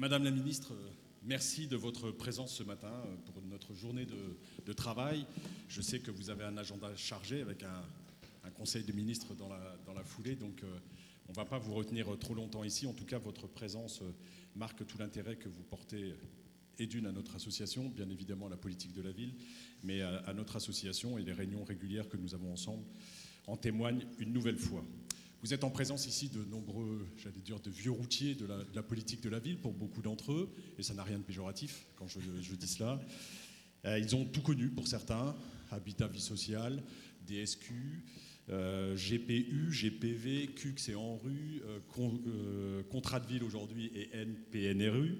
Madame la ministre, merci de votre présence ce matin pour notre journée de, travail. Je sais que vous avez un agenda chargé avec un, conseil de ministres dans la, foulée, donc euh, on ne va pas vous retenir trop longtemps ici. En tout cas, votre présence marque tout l'intérêt que vous portez et d'une à notre association, bien évidemment à la politique de la ville, mais à, notre association et les réunions régulières que nous avons ensemble en témoignent une nouvelle fois. Vous êtes en présence ici de nombreux, j'allais dire, de vieux routiers de la, politique de la ville pour beaucoup d'entre eux, et ça n'a rien de péjoratif quand je, dis cela. Euh, ils ont tout connu pour certains, habitat vie sociale, DSQ, euh, GPU, GPV, QX et en rue, euh, euh, contrat de ville aujourd'hui et NPNRU.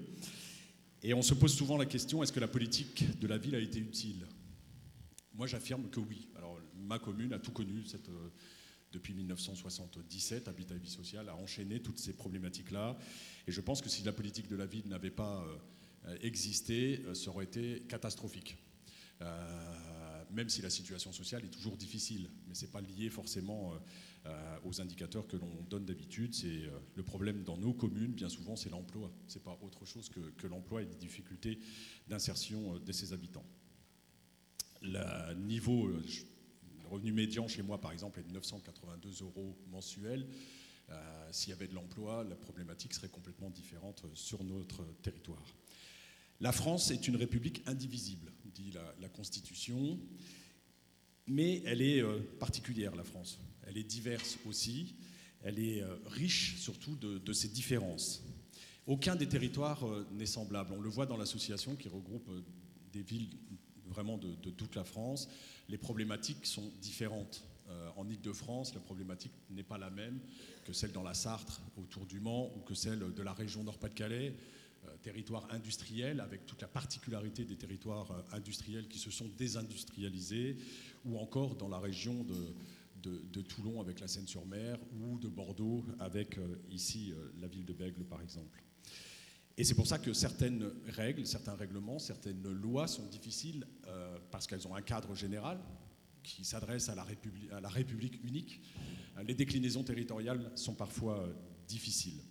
Et on se pose souvent la question est-ce que la politique de la ville a été utile? Moi, j'affirme que oui. Alors, ma commune a tout connu cette, depuis 1977, Habitat et Vie Sociale a enchaîné toutes ces problématiques-là. Et je pense que si la politique de la ville n'avait pas existé, ça aurait été catastrophique même si la situation sociale est toujours difficile, mais ce n'est pas lié forcément euh, euh, aux indicateurs que l'on donne d'habitude. Euh, le problème dans nos communes, bien souvent, c'est l'emploi. Ce n'est pas autre chose que, l'emploi et les difficultés d'insertion de ses habitants. Le niveau, revenu médian chez moi, par exemple, est de 982 euros mensuels. S'il y avait de l'emploi, la problématique serait complètement différente sur notre territoire. La France est une république indivisible, dit la, Constitution, mais elle est euh, particulière, la France. Elle est diverse aussi, elle est euh, riche surtout de, ses différences. Aucun des territoires euh, n'est semblable. On le voit dans l'association qui regroupe des villes vraiment de, toute la France. Les problématiques sont différentes. en Ile-de-France, la problématique n'est pas la même que celle dans la Sarthe, autour du Mans, ou que celle de la région Nord-Pas-de-Calais, euh, territoire industriel, avec toute la particularité des territoires euh, industriels qui se sont désindustrialisés, ou encore dans la région de, de, Toulon avec la Seine-sur-Mer, ou de Bordeaux avec euh, ici la ville de Bègle par exemple. Et c'est pour ça que certaines règles, certains règlements, certaines lois sont difficiles parce qu'elles ont un cadre général qui s'adresse à, la République unique. Les déclinaisons territoriales sont parfois difficiles.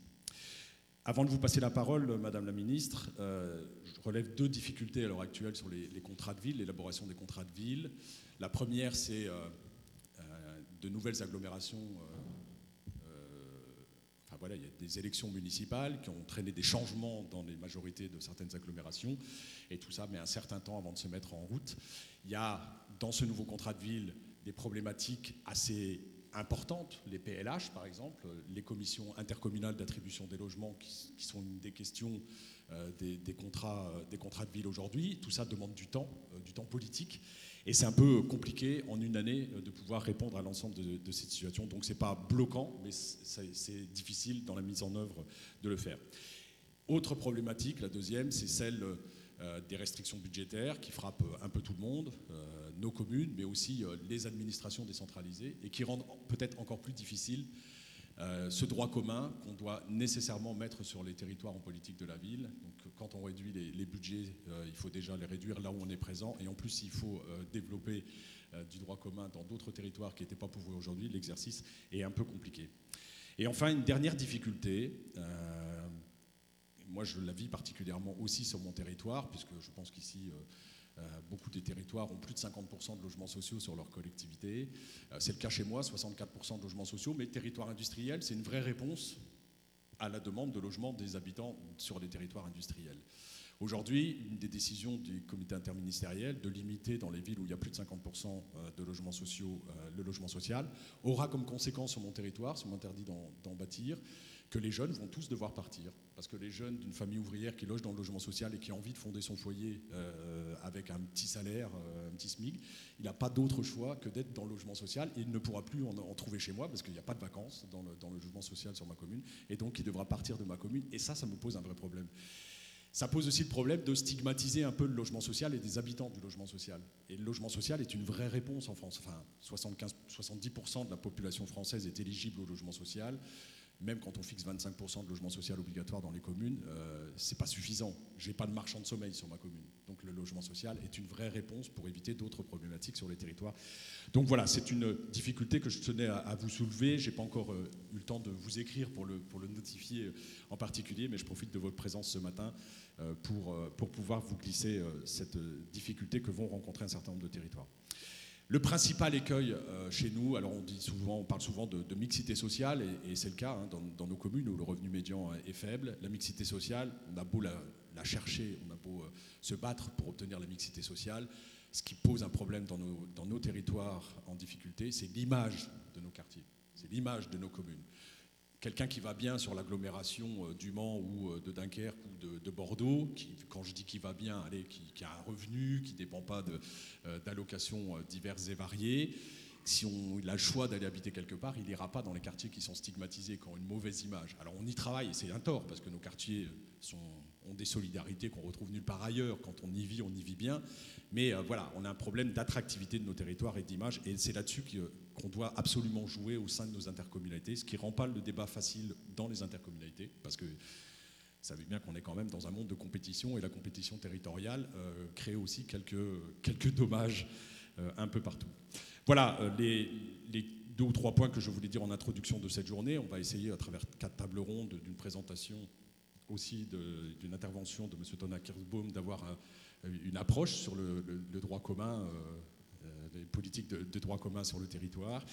Avant de vous passer la parole, Madame la Ministre, euh, je relève deux difficultés à l'heure actuelle sur les, contrats de ville, l'élaboration des contrats de ville. La première, c'est euh, euh, de nouvelles agglomérations. Il y a des élections municipales qui ont entraîné des changements dans les majorités de certaines agglomérations, et tout ça met un certain temps avant de se mettre en route. Il y a dans ce nouveau contrat de ville des problématiques assez importantes, les PLH par exemple, les commissions intercommunales d'attribution des logements qui, sont une des questions euh, des, contrats, euh, des contrats de ville aujourd'hui. Tout ça demande du temps, euh, du temps politique. Et c'est un peu compliqué en une année de pouvoir répondre à l'ensemble de, de, cette situation. Donc ce n'est pas bloquant, mais c'est difficile dans la mise en œuvre de le faire. Autre problématique, la deuxième, c'est celle des restrictions budgétaires qui frappent un peu tout le monde nos communes, mais aussi euh, les administrations décentralisées, et qui rendent peut-être encore plus difficile euh, ce droit commun qu'on doit nécessairement mettre sur les territoires en politique de la ville. Donc, quand on réduit les, budgets, euh, il faut déjà les réduire là où on est présent, et en plus, il faut développer du droit commun dans d'autres territoires qui n'étaient pas pourvus aujourd'hui. L'exercice est un peu compliqué. Et enfin, une dernière difficulté. moi, je la vis particulièrement aussi sur mon territoire, puisque je pense qu'ici, euh, ont plus de 50% de logements sociaux sur leur collectivité. Euh, c'est le cas chez moi, 64% de logements sociaux, mais territoire industriel, c'est une vraie réponse à la demande de logement des habitants sur les territoires industriels. Aujourd'hui, une des décisions du comité interministériel de limiter dans les villes où il y a plus de 50% euh, de logements sociaux le logement social aura comme conséquence sur mon territoire, si on m'interdit d'en bâtir, que les jeunes vont tous devoir partir. Parce que les jeunes d'une famille ouvrière qui loge dans le logement social et qui a envie de fonder son foyer euh, avec un petit salaire, euh, un petit SMIC, il n'a pas d'autre choix que d'être dans le logement social et il ne pourra plus en, trouver chez moi parce qu'il n'y a pas de vacances dans le, logement social sur ma commune. Et donc il devra partir de ma commune. Et ça, ça me pose un vrai problème. Ça pose aussi le problème de stigmatiser un peu le logement social et des habitants du logement social. Et le logement social est une vraie réponse en France. Enfin, 75, 70% de la population française est éligible au logement social. Même quand on fixe 25% de logement social obligatoire dans les communes, euh, c'est pas suffisant. J'ai pas de marchand de sommeil sur ma commune. Donc le logement social est une vraie réponse pour éviter d'autres problématiques sur les territoires. Donc voilà, c'est une difficulté que je tenais à, vous soulever. J'ai pas encore euh, eu le temps de vous écrire pour le, pour le notifier euh, en particulier, mais je profite de votre présence ce matin euh, pour, pour pouvoir vous glisser cette difficulté que vont rencontrer un certain nombre de territoires. Le principal écueil euh, chez nous, alors on, parle souvent de, mixité sociale, et, c'est le cas hein, dans, nos communes où le revenu médian est faible. La mixité sociale, on a beau la, chercher, on a beau euh, se battre pour obtenir la mixité sociale, ce qui pose un problème dans nos territoires en difficulté, c'est l'image de nos quartiers, c'est l'image de nos communes quelqu'un qui va bien sur l'agglomération euh, du Mans ou euh, de Dunkerque ou de, Bordeaux, qui, quand je dis qu'il va bien, allez, qui, a un revenu, qui ne dépend pas euh, d'allocations diverses et variées, si on, il a le choix d'aller habiter quelque part, il n'ira pas dans les quartiers qui sont stigmatisés, qui ont une mauvaise image. Alors on y travaille, c'est un tort, parce que nos quartiers ont des solidarités qu'on retrouve nulle part ailleurs. Quand on y vit, on y vit bien. Mais voilà, on a un problème d'attractivité de nos territoires et d'image, et c'est là-dessus qu'on doit absolument jouer au sein de nos intercommunalités, ce qui rend pas le débat facile dans les intercommunalités, parce que vous savez bien qu'on est quand même dans un monde de compétition, et la compétition territoriale euh, crée aussi quelques, quelques dommages euh, un peu partout. Voilà euh, les, les, deux ou trois points que je voulais dire en introduction de cette journée. On va essayer, à travers quatre tables rondes, d'une présentation aussi d'une intervention de M. Tona Kirsbaum, d'avoir une approche sur le, droit commun des politiques de, droit commun sur le territoire.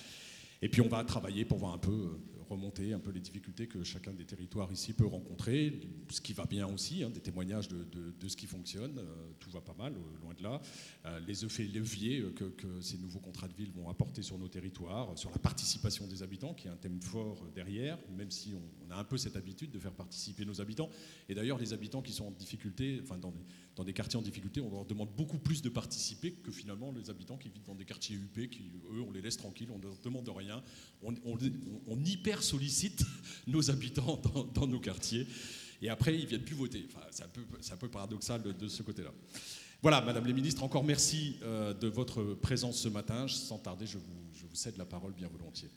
Et puis on va travailler pour voir un peu euh, remonter un peu les difficultés que chacun des territoires ici peut rencontrer, ce qui va bien aussi, hein, des témoignages de, ce qui fonctionne, euh, tout va pas mal, euh, loin de là, les effets leviers que, que, ces nouveaux contrats de ville vont apporter sur nos territoires, sur la participation des habitants, qui est un thème fort derrière, même si on, a un peu cette habitude de faire participer nos habitants. Et d'ailleurs, les habitants qui sont en difficulté, enfin dans des, dans des quartiers en difficulté, on leur demande beaucoup plus de participer que finalement les habitants qui vivent dans des quartiers UP, qui eux, on les laisse tranquilles, on ne leur demande rien, on, on, hyper sollicite nos habitants dans, nos quartiers, et après ils viennent plus voter. C'est un peu, paradoxal de, ce côté-là. Voilà, Madame les ministres, encore merci euh, de votre présence ce matin. Sans tarder, je vous cède la parole bien volontiers.